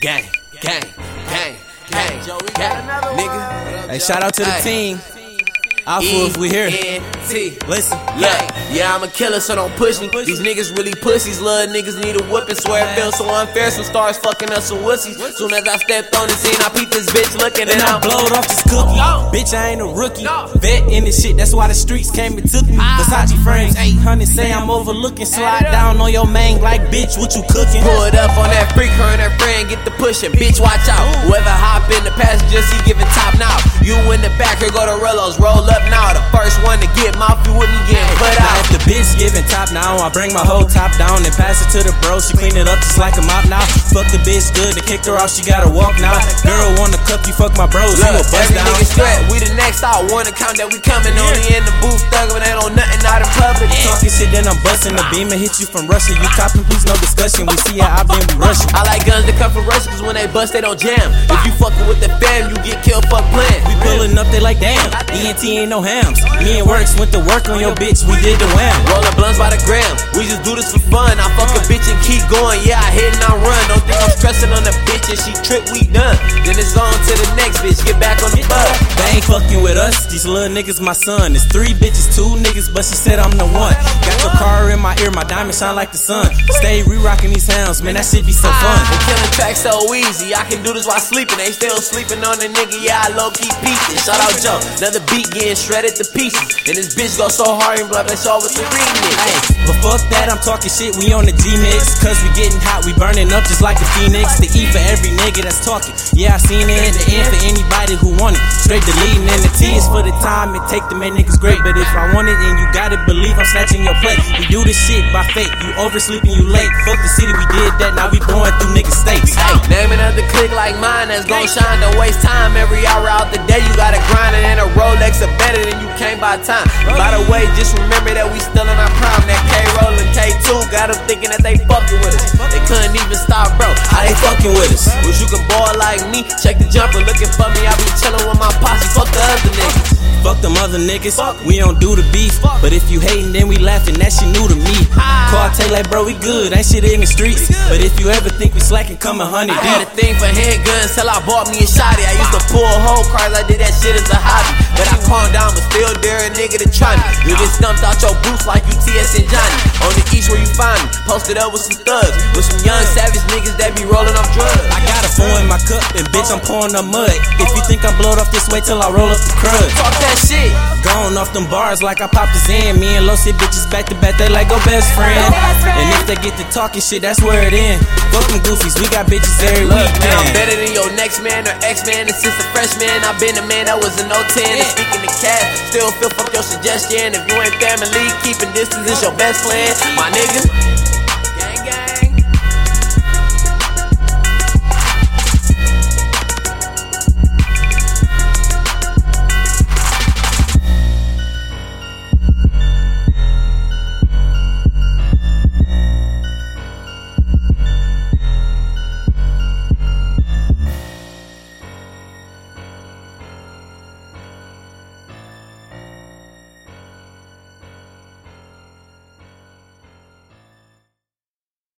gang, gang, gang, gang, gang, nigga. Hey, shout out to the team. Alpha, if we here. Listen. Look, yeah, I'm a killer, so don't push me. These niggas really pussies. Love niggas need a whipping. Swear it feels so unfair. Some stars fucking us some wussies. Soon as I stepped on the scene, I peeped this bitch looking And and I blowed off this cookie. No. Bitch, I ain't a rookie. No. Vet in this shit, that's why the streets came and took me. Ah. Versace frames, 800, say I'm overlooking. Slide down on your main like, bitch, what you cooking? Pull it up on that freak, her and her friend get the pushing. Bitch, watch out. Whoever hop in the passenger seat, giving top now. You in the back, here go the Rellos. Roll up now. The first one to get mouth, you with me getting put out. Now if the bitch giving top now, I bring my whole top down and pass it to the bro. She clean it up just like a mop now. Fuck the bitch good, to kick her off, she gotta walk now. Girl wanna cup you, fuck my bros, you a Look, bust every down. nigga strap. We the next out. One account that we coming. Only in the booth, thuggin', ain't on nothing out in public. Talking shit, then I'm busting the beam and hit you from Russia. You copping, please, no discussion. We see how I been, rushing. I like guns that come from Russia, cause when they bust, they don't jam. If you fuckin' with the fam, you get killed, fuck playing. We pulling up, they like, damn. ENT ain't no hams. Me and Works went to work on your bitch, we did the wham. Rollin' blunts by the gram. We just do this for fun. I fuck a bitch and keep going. Yeah, I hit and I run. Don't think I'm stressing on the bitch and she trip, we done. Then it's on to the next bitch. Get back on the bus. They ain't fucking with us, these little niggas my son. It's three bitches, two niggas, but she said I'm the one. Got your car in my ear, my diamond shine like the sun. Stay re-rocking these hounds, man, that shit be so fun. Ah. I'm killing tracks so easy. I can do this while sleeping. They still sleeping on the nigga. Yeah, I low key peeping. Shout out Joe. Another beat getting shredded to pieces. And this bitch go so hard and blah, blah, show with the remix. Hey, but fuck that, I'm talking shit, we on the G-Mix Cause we getting hot, we burning up just like a phoenix The E for every nigga that's talking Yeah, I seen it, the N for anybody who want it Straight deleting, and the T is for the time it take to make niggas great But if I want it, and you gotta believe I'm snatching your plate We do this shit by fate, you oversleeping, you late Fuck the city, we did that, now we going through niggas' states Hey, name another click like mine that's gon' shine. Don't waste time every hour out the day. You gotta grind it, and a Rolex are better than you came by time. And by the way, just remember that we still in our prime. That K roll and K2 got them thinking that they fucking with us. They couldn't even stop, bro. How they fucking with us? Wish you could ball like me. Check the jumper, looking for me. I be chillin' with my other niggas, we don't do the beef. But if you hating, then we laughing, that shit new to me. Call take like, bro, we good, ain't shit in the streets. But if you ever think we slacking, come a hundred I had a thing for handguns till I bought me a shotty. I used to pull whole cars, I did that shit as a hobby. But I calmed down, but still dare a nigga to try me. You get stumped out your boots like you TS and Johnny. On the east where you find me, posted up with some thugs. With some young savage niggas that be rolling off drugs. I got a four in my cup, and bitch, I'm pouring the mud. If you think I'm blowed off this way till I roll up the crud. Talk that shit. Gone off them bars like I popped a Zan. Me and Los hit bitches back to back, they like go best friend. And if they get to talking shit, that's where it end. Fuck them goofies, we got bitches every Look, man, I'm better than your next man or X-Man, And since a freshman, I've been a man that was a no 10. And speaking to cat, still feel fuck your suggestion. If you ain't family, keeping distance is your best plan. My nigga.